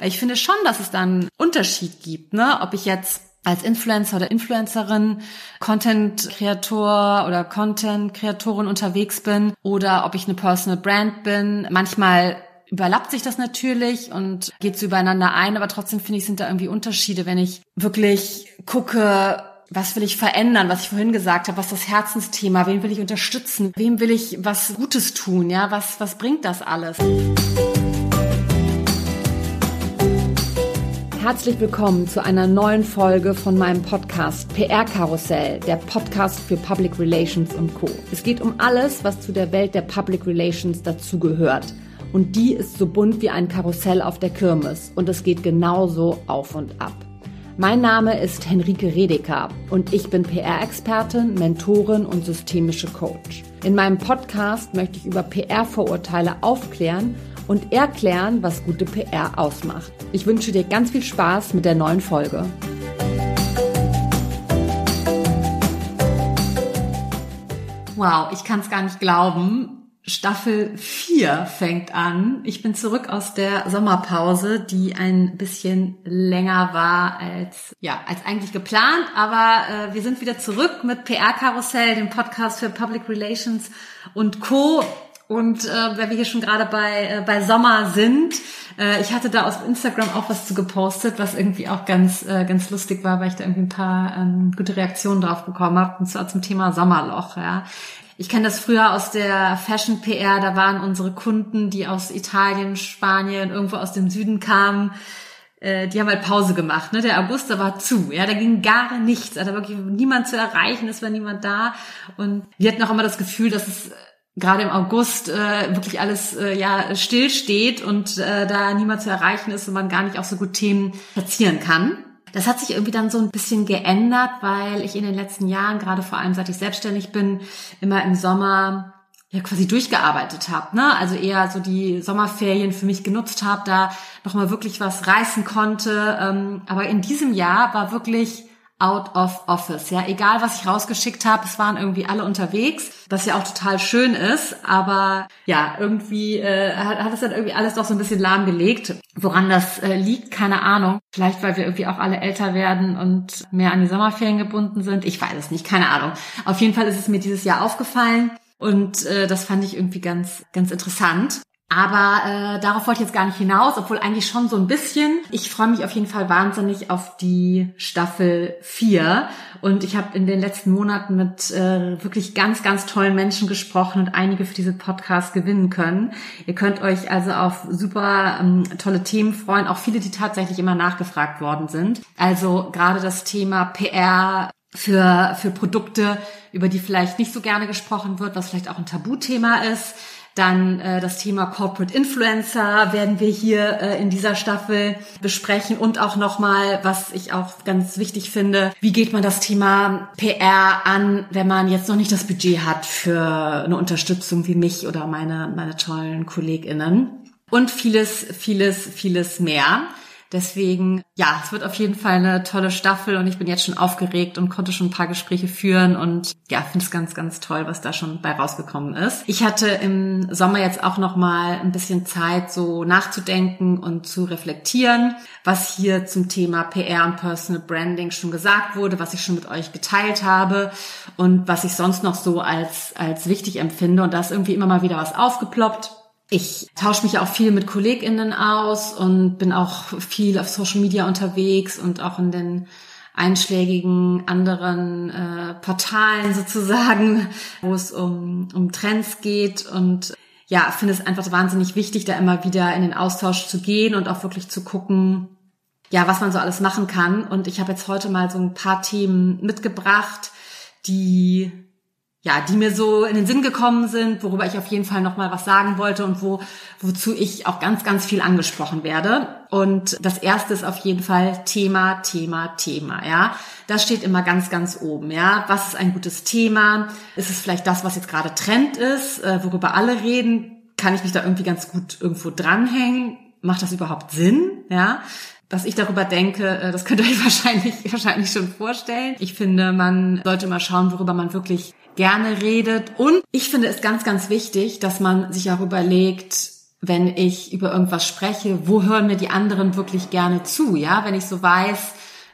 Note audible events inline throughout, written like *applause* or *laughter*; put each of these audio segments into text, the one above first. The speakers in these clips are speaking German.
Ich finde schon, dass es dann Unterschied gibt, ne? Ob ich jetzt als Influencer oder Influencerin, Content-Kreator oder Content-Kreatorin unterwegs bin oder ob ich eine Personal Brand bin. Manchmal überlappt sich das natürlich und geht so übereinander ein, aber trotzdem finde ich, sind da irgendwie Unterschiede, wenn ich wirklich gucke, was will ich verändern, was ich vorhin gesagt habe, was ist das Herzensthema, wen will ich unterstützen, wem will ich was Gutes tun, ja, was, was bringt das alles? Herzlich willkommen zu einer neuen Folge von meinem Podcast PR Karussell, der Podcast für Public Relations und Co. Es geht um alles, was zu der Welt der Public Relations dazugehört. Und die ist so bunt wie ein Karussell auf der Kirmes und es geht genauso auf und ab. Mein Name ist Henrike Redeker und ich bin PR-Expertin, Mentorin und systemische Coach. In meinem Podcast möchte ich über PR-Vorurteile aufklären und erklären, was gute PR ausmacht. Ich wünsche dir ganz viel Spaß mit der neuen Folge. Wow, ich kann es gar nicht glauben. Staffel 4 fängt an. Ich bin zurück aus der Sommerpause, die ein bisschen länger war als ja, als eigentlich geplant, aber äh, wir sind wieder zurück mit PR Karussell, dem Podcast für Public Relations und Co. Und äh, weil wir hier schon gerade bei, äh, bei Sommer sind, äh, ich hatte da auf Instagram auch was zu gepostet, was irgendwie auch ganz, äh, ganz lustig war, weil ich da irgendwie ein paar ähm, gute Reaktionen drauf bekommen habe, und zwar zum Thema Sommerloch. Ja. Ich kenne das früher aus der Fashion PR, da waren unsere Kunden, die aus Italien, Spanien, irgendwo aus dem Süden kamen, äh, die haben halt Pause gemacht. Ne? Der August, da war zu, ja, da ging gar nichts, da war wirklich niemand zu erreichen, es war niemand da. Und wir hatten auch immer das Gefühl, dass es gerade im August äh, wirklich alles äh, ja still steht und äh, da niemand zu erreichen ist und man gar nicht auch so gut Themen platzieren kann. Das hat sich irgendwie dann so ein bisschen geändert, weil ich in den letzten Jahren, gerade vor allem seit ich selbstständig bin, immer im Sommer ja quasi durchgearbeitet habe, ne? Also eher so die Sommerferien für mich genutzt habe, da nochmal wirklich was reißen konnte. Ähm, aber in diesem Jahr war wirklich out of office. Ja, egal was ich rausgeschickt habe, es waren irgendwie alle unterwegs, was ja auch total schön ist, aber ja, irgendwie äh, hat, hat es dann irgendwie alles doch so ein bisschen lahmgelegt. Woran das äh, liegt, keine Ahnung. Vielleicht, weil wir irgendwie auch alle älter werden und mehr an die Sommerferien gebunden sind. Ich weiß es nicht, keine Ahnung. Auf jeden Fall ist es mir dieses Jahr aufgefallen. Und äh, das fand ich irgendwie ganz, ganz interessant. Aber äh, darauf wollte ich jetzt gar nicht hinaus, obwohl eigentlich schon so ein bisschen. Ich freue mich auf jeden Fall wahnsinnig auf die Staffel 4. Und ich habe in den letzten Monaten mit äh, wirklich ganz, ganz tollen Menschen gesprochen und einige für diese Podcast gewinnen können. Ihr könnt euch also auf super ähm, tolle Themen freuen, auch viele, die tatsächlich immer nachgefragt worden sind. Also gerade das Thema PR für, für Produkte, über die vielleicht nicht so gerne gesprochen wird, was vielleicht auch ein Tabuthema ist dann äh, das Thema Corporate Influencer werden wir hier äh, in dieser Staffel besprechen und auch nochmal, was ich auch ganz wichtig finde, wie geht man das Thema PR an, wenn man jetzt noch nicht das Budget hat für eine Unterstützung wie mich oder meine, meine tollen KollegInnen. Und vieles, vieles, vieles mehr. Deswegen, ja, es wird auf jeden Fall eine tolle Staffel und ich bin jetzt schon aufgeregt und konnte schon ein paar Gespräche führen und ja, finde es ganz, ganz toll, was da schon bei rausgekommen ist. Ich hatte im Sommer jetzt auch noch mal ein bisschen Zeit, so nachzudenken und zu reflektieren, was hier zum Thema PR und Personal Branding schon gesagt wurde, was ich schon mit euch geteilt habe und was ich sonst noch so als, als wichtig empfinde. Und da ist irgendwie immer mal wieder was aufgeploppt. Ich tausche mich auch viel mit KollegInnen aus und bin auch viel auf Social Media unterwegs und auch in den einschlägigen anderen äh, Portalen sozusagen, *laughs* wo es um, um Trends geht und ja, finde es einfach wahnsinnig wichtig, da immer wieder in den Austausch zu gehen und auch wirklich zu gucken, ja, was man so alles machen kann. Und ich habe jetzt heute mal so ein paar Themen mitgebracht, die ja, die mir so in den Sinn gekommen sind, worüber ich auf jeden Fall noch mal was sagen wollte und wo wozu ich auch ganz ganz viel angesprochen werde. Und das erste ist auf jeden Fall Thema, Thema, Thema, ja. Das steht immer ganz ganz oben, ja. Was ist ein gutes Thema? Ist es vielleicht das, was jetzt gerade Trend ist, äh, worüber alle reden? Kann ich mich da irgendwie ganz gut irgendwo dranhängen? Macht das überhaupt Sinn, ja? Was ich darüber denke, äh, das könnt ihr *laughs* euch wahrscheinlich, wahrscheinlich schon vorstellen. Ich finde, man sollte mal schauen, worüber man wirklich gerne redet. Und ich finde es ganz, ganz wichtig, dass man sich auch überlegt, wenn ich über irgendwas spreche, wo hören mir die anderen wirklich gerne zu, ja? Wenn ich so weiß,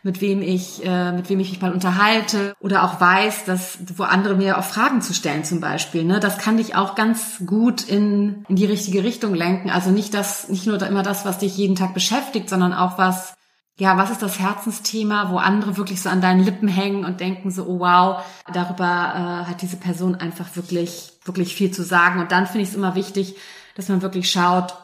mit wem ich, äh, mit wem ich mich mal unterhalte oder auch weiß, dass, wo andere mir auch Fragen zu stellen zum Beispiel, ne? Das kann dich auch ganz gut in, in die richtige Richtung lenken. Also nicht das, nicht nur immer das, was dich jeden Tag beschäftigt, sondern auch was, ja, was ist das Herzensthema, wo andere wirklich so an deinen Lippen hängen und denken so, oh wow, darüber äh, hat diese Person einfach wirklich, wirklich viel zu sagen. Und dann finde ich es immer wichtig, dass man wirklich schaut,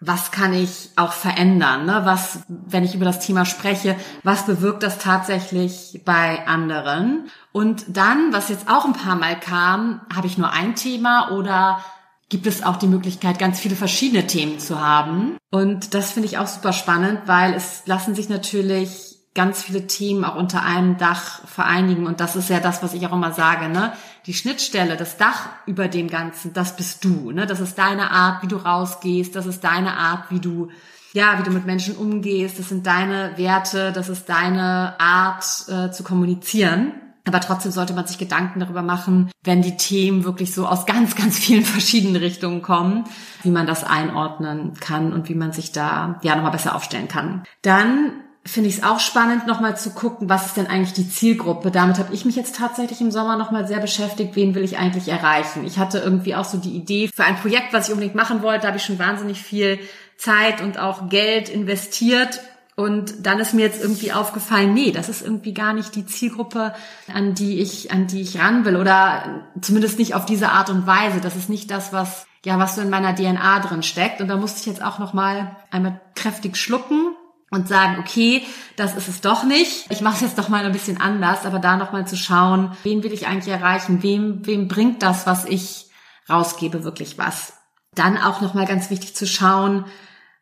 was kann ich auch verändern? Ne? Was, wenn ich über das Thema spreche, was bewirkt das tatsächlich bei anderen? Und dann, was jetzt auch ein paar Mal kam, habe ich nur ein Thema oder gibt es auch die Möglichkeit, ganz viele verschiedene Themen zu haben? Und das finde ich auch super spannend, weil es lassen sich natürlich ganz viele Themen auch unter einem Dach vereinigen. Und das ist ja das, was ich auch immer sage, ne? Die Schnittstelle, das Dach über dem Ganzen, das bist du, ne? Das ist deine Art, wie du rausgehst. Das ist deine Art, wie du, ja, wie du mit Menschen umgehst. Das sind deine Werte. Das ist deine Art, äh, zu kommunizieren. Aber trotzdem sollte man sich Gedanken darüber machen, wenn die Themen wirklich so aus ganz, ganz vielen verschiedenen Richtungen kommen, wie man das einordnen kann und wie man sich da ja nochmal besser aufstellen kann. Dann finde ich es auch spannend, nochmal zu gucken, was ist denn eigentlich die Zielgruppe. Damit habe ich mich jetzt tatsächlich im Sommer nochmal sehr beschäftigt, wen will ich eigentlich erreichen. Ich hatte irgendwie auch so die Idee für ein Projekt, was ich unbedingt machen wollte, da habe ich schon wahnsinnig viel Zeit und auch Geld investiert. Und dann ist mir jetzt irgendwie aufgefallen, nee, das ist irgendwie gar nicht die Zielgruppe, an die ich, an die ich ran will. Oder zumindest nicht auf diese Art und Weise. Das ist nicht das, was, ja, was so in meiner DNA drin steckt. Und da musste ich jetzt auch nochmal einmal kräftig schlucken und sagen, okay, das ist es doch nicht. Ich mache es jetzt doch mal ein bisschen anders, aber da noch mal zu schauen, wen will ich eigentlich erreichen? Wem, wem bringt das, was ich rausgebe, wirklich was? Dann auch noch mal ganz wichtig zu schauen,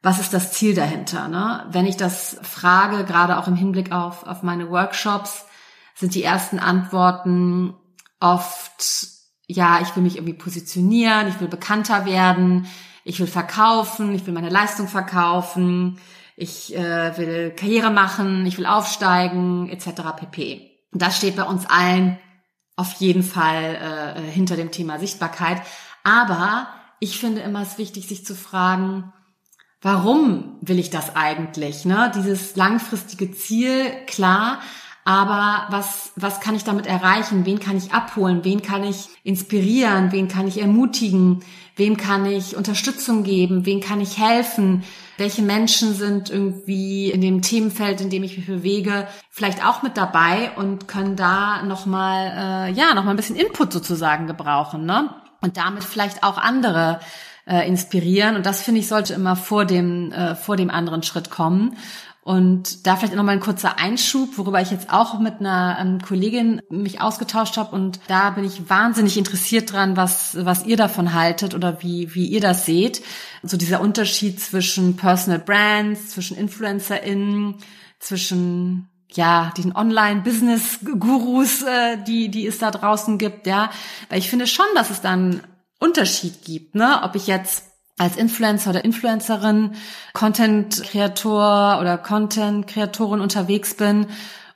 was ist das Ziel dahinter? Ne? Wenn ich das frage, gerade auch im Hinblick auf, auf meine Workshops, sind die ersten Antworten oft, ja, ich will mich irgendwie positionieren, ich will bekannter werden, ich will verkaufen, ich will meine Leistung verkaufen, ich äh, will Karriere machen, ich will aufsteigen, etc. pp. Das steht bei uns allen auf jeden Fall äh, hinter dem Thema Sichtbarkeit. Aber ich finde immer es wichtig, sich zu fragen, warum will ich das eigentlich? Ne? Dieses langfristige Ziel, klar, aber was, was kann ich damit erreichen? Wen kann ich abholen? Wen kann ich inspirieren? Wen kann ich ermutigen? Wem kann ich Unterstützung geben? Wen kann ich helfen? Welche Menschen sind irgendwie in dem Themenfeld, in dem ich mich bewege, vielleicht auch mit dabei und können da nochmal, äh, ja, nochmal ein bisschen Input sozusagen gebrauchen, ne? Und damit vielleicht auch andere äh, inspirieren. Und das finde ich sollte immer vor dem, äh, vor dem anderen Schritt kommen. Und da vielleicht nochmal ein kurzer Einschub, worüber ich jetzt auch mit einer ähm, Kollegin mich ausgetauscht habe. Und da bin ich wahnsinnig interessiert dran, was, was ihr davon haltet oder wie, wie ihr das seht. So dieser Unterschied zwischen Personal Brands, zwischen InfluencerInnen, zwischen ja, diesen Online-Business-Gurus, äh, die, die es da draußen gibt, ja. Weil ich finde schon, dass es dann Unterschied gibt, ne? Ob ich jetzt als Influencer oder Influencerin, Content-Kreator oder Content-Kreatorin unterwegs bin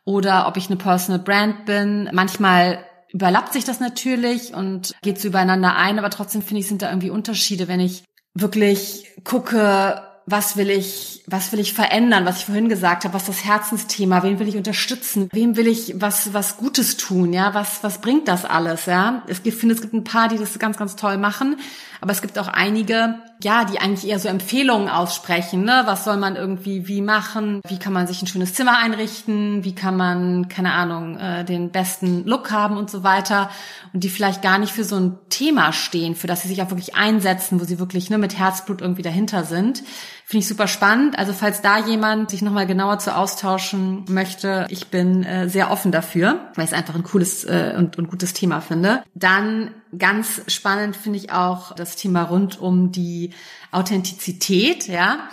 oder ob ich eine Personal Brand bin. Manchmal überlappt sich das natürlich und geht so übereinander ein, aber trotzdem finde ich, sind da irgendwie Unterschiede, wenn ich wirklich gucke, was will ich, was will ich verändern, was ich vorhin gesagt habe, was das Herzensthema, wen will ich unterstützen, wem will ich was, was Gutes tun, ja, was, was bringt das alles, ja. Es gibt, finde, es gibt ein paar, die das ganz, ganz toll machen, aber es gibt auch einige, ja, die eigentlich eher so Empfehlungen aussprechen, ne, was soll man irgendwie wie machen, wie kann man sich ein schönes Zimmer einrichten, wie kann man, keine Ahnung, äh, den besten Look haben und so weiter? Und die vielleicht gar nicht für so ein Thema stehen, für das sie sich auch wirklich einsetzen, wo sie wirklich, ne, mit Herzblut irgendwie dahinter sind. Finde ich super spannend. Also falls da jemand sich nochmal genauer zu austauschen möchte, ich bin äh, sehr offen dafür, weil ich es einfach ein cooles äh, und, und gutes Thema finde. Dann ganz spannend finde ich auch das Thema rund um die Authentizität, ja.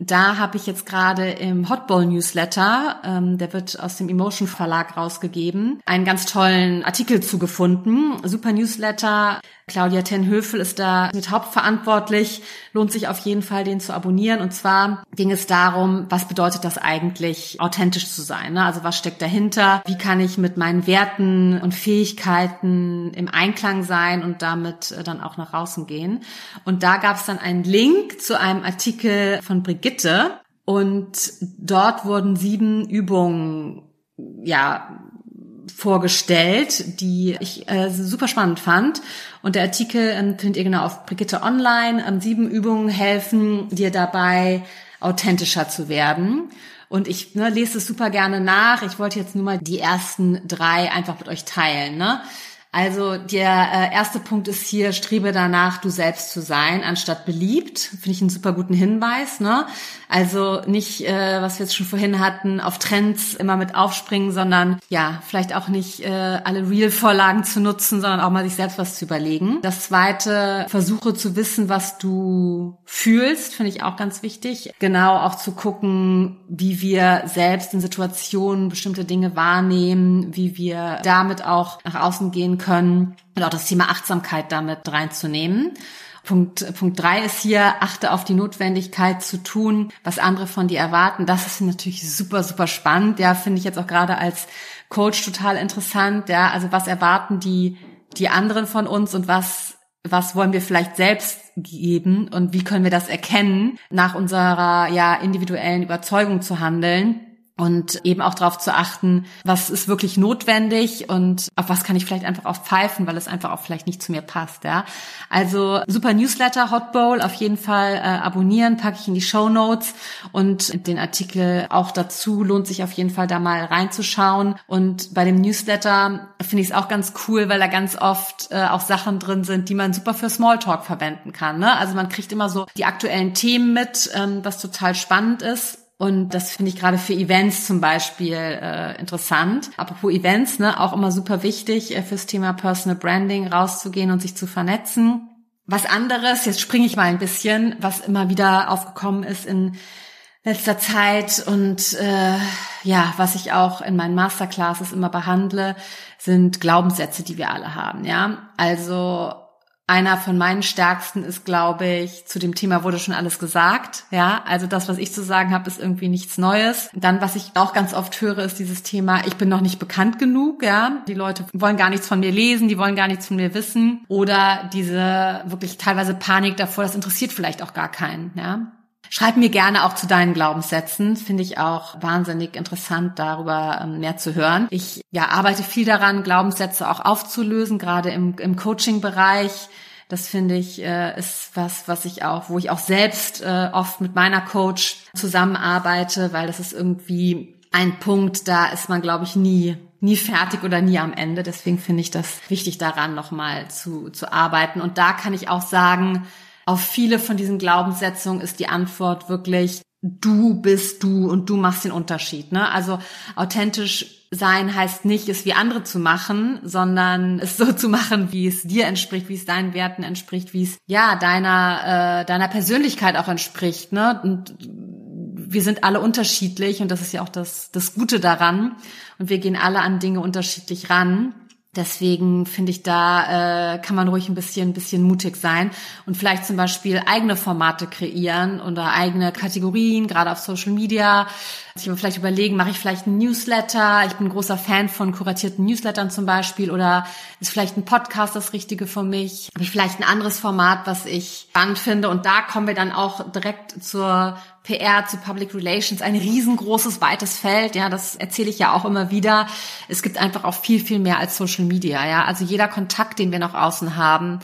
Da habe ich jetzt gerade im Hotball Newsletter, ähm, der wird aus dem Emotion Verlag rausgegeben, einen ganz tollen Artikel zugefunden. Super Newsletter. Claudia Tenhöfel ist da mit hauptverantwortlich. Lohnt sich auf jeden Fall, den zu abonnieren. Und zwar ging es darum, was bedeutet das eigentlich, authentisch zu sein? Ne? Also was steckt dahinter? Wie kann ich mit meinen Werten und Fähigkeiten im Einklang sein und damit äh, dann auch nach außen gehen? Und da gab es dann einen Link zu einem Artikel von Brigitte. Und dort wurden sieben Übungen ja vorgestellt, die ich äh, super spannend fand. Und der Artikel ähm, findet ihr genau auf Brigitte Online. Ähm, sieben Übungen helfen dir dabei, authentischer zu werden. Und ich ne, lese es super gerne nach. Ich wollte jetzt nur mal die ersten drei einfach mit euch teilen. Ne? Also der äh, erste Punkt ist hier, strebe danach, du selbst zu sein, anstatt beliebt. Finde ich einen super guten Hinweis. Ne? Also nicht, äh, was wir jetzt schon vorhin hatten, auf Trends immer mit aufspringen, sondern ja, vielleicht auch nicht äh, alle Real-Vorlagen zu nutzen, sondern auch mal sich selbst was zu überlegen. Das zweite, versuche zu wissen, was du fühlst, finde ich auch ganz wichtig. Genau auch zu gucken, wie wir selbst in Situationen bestimmte Dinge wahrnehmen, wie wir damit auch nach außen gehen können und auch das Thema Achtsamkeit damit reinzunehmen. Punkt, Punkt drei ist hier, achte auf die Notwendigkeit zu tun, was andere von dir erwarten. Das ist natürlich super, super spannend. Ja, finde ich jetzt auch gerade als Coach total interessant. Ja, also was erwarten die, die anderen von uns und was, was wollen wir vielleicht selbst geben und wie können wir das erkennen, nach unserer, ja, individuellen Überzeugung zu handeln und eben auch darauf zu achten, was ist wirklich notwendig und auf was kann ich vielleicht einfach auch pfeifen, weil es einfach auch vielleicht nicht zu mir passt, ja. Also super Newsletter, Hot Bowl, auf jeden Fall äh, abonnieren, packe ich in die Show Notes und den Artikel auch dazu lohnt sich auf jeden Fall da mal reinzuschauen und bei dem Newsletter finde ich es auch ganz cool, weil da ganz oft äh, auch Sachen drin sind, die man super für Smalltalk verwenden kann, ne? Also man kriegt immer so die aktuellen Themen mit, ähm, was total spannend ist und das finde ich gerade für Events zum Beispiel äh, interessant. Apropos Events, ne, auch immer super wichtig, äh, fürs Thema Personal Branding rauszugehen und sich zu vernetzen. Was anderes, jetzt springe ich mal ein bisschen, was immer wieder aufgekommen ist in letzter Zeit und äh, ja, was ich auch in meinen Masterclasses immer behandle, sind Glaubenssätze, die wir alle haben. Ja, also einer von meinen stärksten ist, glaube ich, zu dem Thema wurde schon alles gesagt. Ja, also das, was ich zu sagen habe, ist irgendwie nichts Neues. Dann, was ich auch ganz oft höre, ist dieses Thema, ich bin noch nicht bekannt genug. Ja, die Leute wollen gar nichts von mir lesen, die wollen gar nichts von mir wissen. Oder diese wirklich teilweise Panik davor, das interessiert vielleicht auch gar keinen. Ja, Schreib mir gerne auch zu deinen Glaubenssätzen. Finde ich auch wahnsinnig interessant, darüber ähm, mehr zu hören. Ich ja, arbeite viel daran, Glaubenssätze auch aufzulösen, gerade im, im Coaching-Bereich. Das finde ich äh, ist was, was ich auch, wo ich auch selbst äh, oft mit meiner Coach zusammenarbeite, weil das ist irgendwie ein Punkt, da ist man, glaube ich, nie nie fertig oder nie am Ende. Deswegen finde ich das wichtig daran, nochmal zu, zu arbeiten. Und da kann ich auch sagen, auf viele von diesen Glaubenssetzungen ist die Antwort wirklich, du bist du und du machst den Unterschied. Ne? Also authentisch sein heißt nicht, es wie andere zu machen, sondern es so zu machen, wie es dir entspricht, wie es deinen Werten entspricht, wie es ja deiner äh, deiner Persönlichkeit auch entspricht. Ne? Und wir sind alle unterschiedlich und das ist ja auch das das Gute daran. Und wir gehen alle an Dinge unterschiedlich ran. Deswegen finde ich, da äh, kann man ruhig ein bisschen, ein bisschen mutig sein und vielleicht zum Beispiel eigene Formate kreieren oder eigene Kategorien, gerade auf Social Media. Ich mir vielleicht überlegen, mache ich vielleicht einen Newsletter? Ich bin ein großer Fan von kuratierten Newslettern zum Beispiel oder ist vielleicht ein Podcast das Richtige für mich? Habe ich vielleicht ein anderes Format, was ich spannend finde? Und da kommen wir dann auch direkt zur PR zu Public Relations ein riesengroßes, weites Feld. Ja, das erzähle ich ja auch immer wieder. Es gibt einfach auch viel, viel mehr als Social Media. Ja, also jeder Kontakt, den wir nach außen haben,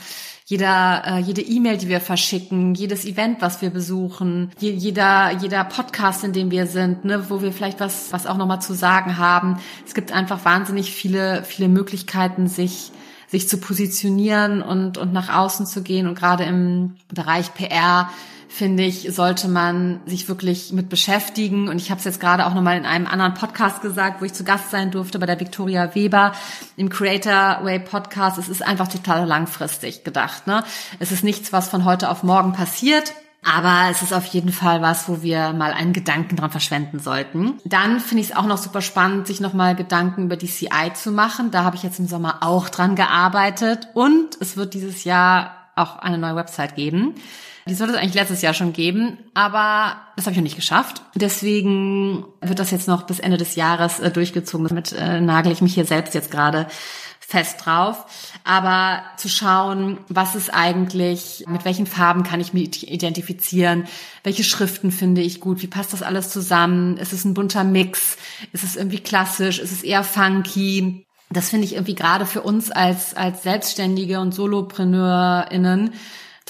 jeder, äh, jede E-Mail, die wir verschicken, jedes Event, was wir besuchen, je, jeder, jeder Podcast, in dem wir sind, ne, wo wir vielleicht was, was auch nochmal zu sagen haben. Es gibt einfach wahnsinnig viele, viele Möglichkeiten, sich sich zu positionieren und, und nach außen zu gehen. Und gerade im Bereich PR finde ich, sollte man sich wirklich mit beschäftigen. Und ich habe es jetzt gerade auch nochmal in einem anderen Podcast gesagt, wo ich zu Gast sein durfte bei der Victoria Weber im Creator Way Podcast. Es ist einfach total langfristig gedacht. Ne? Es ist nichts, was von heute auf morgen passiert. Aber es ist auf jeden Fall was, wo wir mal einen Gedanken dran verschwenden sollten. Dann finde ich es auch noch super spannend, sich nochmal Gedanken über die CI zu machen. Da habe ich jetzt im Sommer auch dran gearbeitet. Und es wird dieses Jahr auch eine neue Website geben. Die sollte es eigentlich letztes Jahr schon geben, aber das habe ich noch nicht geschafft. Deswegen wird das jetzt noch bis Ende des Jahres äh, durchgezogen. Damit äh, nagel ich mich hier selbst jetzt gerade fest drauf. Aber zu schauen, was ist eigentlich, mit welchen Farben kann ich mich identifizieren, welche Schriften finde ich gut, wie passt das alles zusammen, ist es ein bunter Mix, ist es irgendwie klassisch, ist es eher funky. Das finde ich irgendwie gerade für uns als, als Selbstständige und SolopreneurInnen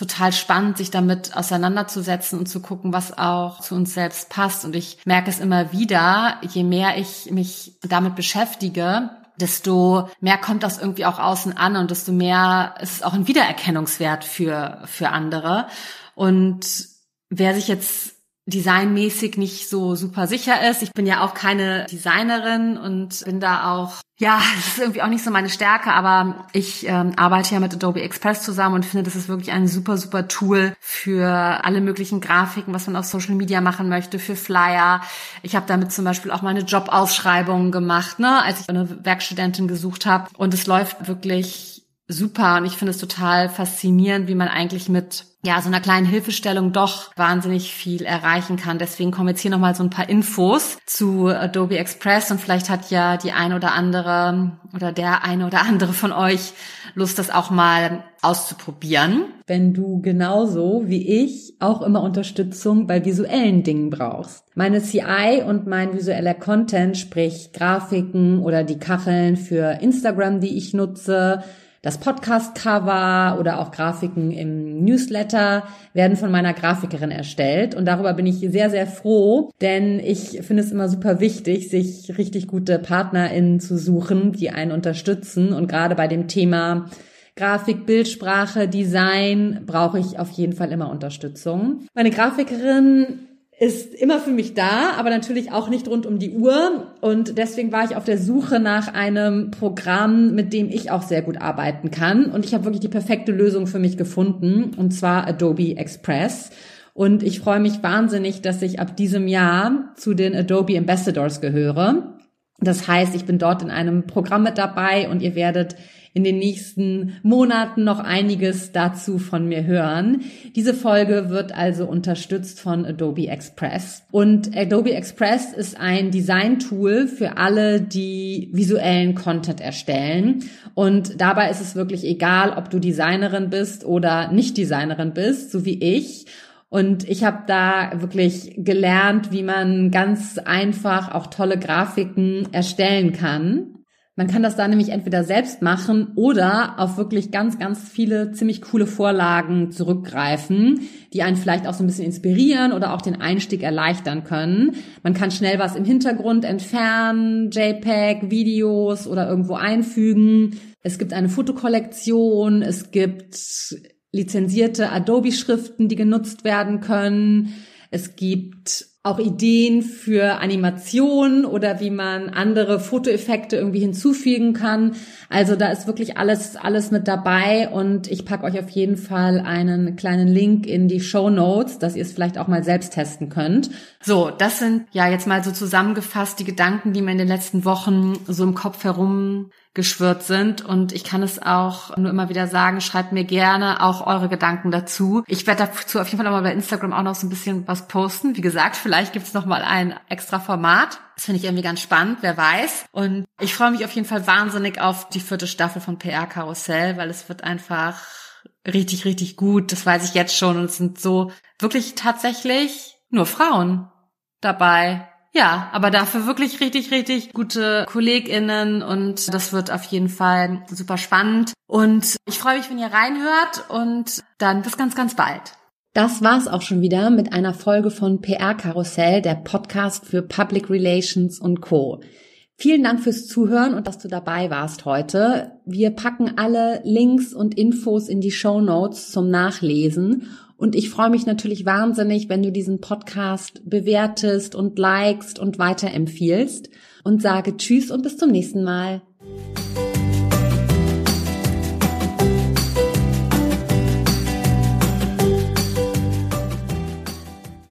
total spannend, sich damit auseinanderzusetzen und zu gucken, was auch zu uns selbst passt. Und ich merke es immer wieder, je mehr ich mich damit beschäftige, desto mehr kommt das irgendwie auch außen an und desto mehr ist es auch ein Wiedererkennungswert für, für andere. Und wer sich jetzt designmäßig nicht so super sicher ist. Ich bin ja auch keine Designerin und bin da auch, ja, *laughs* es ist irgendwie auch nicht so meine Stärke, aber ich ähm, arbeite ja mit Adobe Express zusammen und finde, das ist wirklich ein super, super Tool für alle möglichen Grafiken, was man auf Social Media machen möchte, für Flyer. Ich habe damit zum Beispiel auch meine Jobausschreibungen gemacht, ne, als ich eine Werkstudentin gesucht habe. Und es läuft wirklich super und ich finde es total faszinierend, wie man eigentlich mit ja, so einer kleinen Hilfestellung doch wahnsinnig viel erreichen kann. Deswegen kommen jetzt hier nochmal so ein paar Infos zu Adobe Express und vielleicht hat ja die eine oder andere oder der eine oder andere von euch Lust, das auch mal auszuprobieren. Wenn du genauso wie ich auch immer Unterstützung bei visuellen Dingen brauchst. Meine CI und mein visueller Content, sprich Grafiken oder die Kacheln für Instagram, die ich nutze, das Podcast-Cover oder auch Grafiken im Newsletter werden von meiner Grafikerin erstellt und darüber bin ich sehr, sehr froh, denn ich finde es immer super wichtig, sich richtig gute PartnerInnen zu suchen, die einen unterstützen und gerade bei dem Thema Grafik, Bildsprache, Design brauche ich auf jeden Fall immer Unterstützung. Meine Grafikerin ist immer für mich da, aber natürlich auch nicht rund um die Uhr. Und deswegen war ich auf der Suche nach einem Programm, mit dem ich auch sehr gut arbeiten kann. Und ich habe wirklich die perfekte Lösung für mich gefunden, und zwar Adobe Express. Und ich freue mich wahnsinnig, dass ich ab diesem Jahr zu den Adobe Ambassadors gehöre. Das heißt, ich bin dort in einem Programm mit dabei und ihr werdet in den nächsten Monaten noch einiges dazu von mir hören. Diese Folge wird also unterstützt von Adobe Express. Und Adobe Express ist ein Design-Tool für alle, die visuellen Content erstellen. Und dabei ist es wirklich egal, ob du Designerin bist oder nicht Designerin bist, so wie ich. Und ich habe da wirklich gelernt, wie man ganz einfach auch tolle Grafiken erstellen kann. Man kann das da nämlich entweder selbst machen oder auf wirklich ganz, ganz viele ziemlich coole Vorlagen zurückgreifen, die einen vielleicht auch so ein bisschen inspirieren oder auch den Einstieg erleichtern können. Man kann schnell was im Hintergrund entfernen, JPEG, Videos oder irgendwo einfügen. Es gibt eine Fotokollektion, es gibt lizenzierte Adobe-Schriften, die genutzt werden können. Es gibt auch Ideen für Animationen oder wie man andere Fotoeffekte irgendwie hinzufügen kann. Also da ist wirklich alles, alles mit dabei und ich packe euch auf jeden Fall einen kleinen Link in die Show Notes, dass ihr es vielleicht auch mal selbst testen könnt. So, das sind ja jetzt mal so zusammengefasst die Gedanken, die mir in den letzten Wochen so im Kopf herum geschwirrt sind. Und ich kann es auch nur immer wieder sagen, schreibt mir gerne auch eure Gedanken dazu. Ich werde dazu auf jeden Fall nochmal bei Instagram auch noch so ein bisschen was posten. Wie gesagt, vielleicht gibt es nochmal ein extra Format. Das finde ich irgendwie ganz spannend, wer weiß. Und ich freue mich auf jeden Fall wahnsinnig auf die vierte Staffel von PR Karussell, weil es wird einfach richtig, richtig gut. Das weiß ich jetzt schon. Und es sind so wirklich tatsächlich nur Frauen dabei. Ja, aber dafür wirklich richtig, richtig gute KollegInnen und das wird auf jeden Fall super spannend. Und ich freue mich, wenn ihr reinhört und dann bis ganz, ganz bald. Das war's auch schon wieder mit einer Folge von PR Karussell, der Podcast für Public Relations und Co. Vielen Dank fürs Zuhören und dass du dabei warst heute. Wir packen alle Links und Infos in die Show Notes zum Nachlesen und ich freue mich natürlich wahnsinnig, wenn du diesen Podcast bewertest und likest und weiterempfiehlst und sage Tschüss und bis zum nächsten Mal.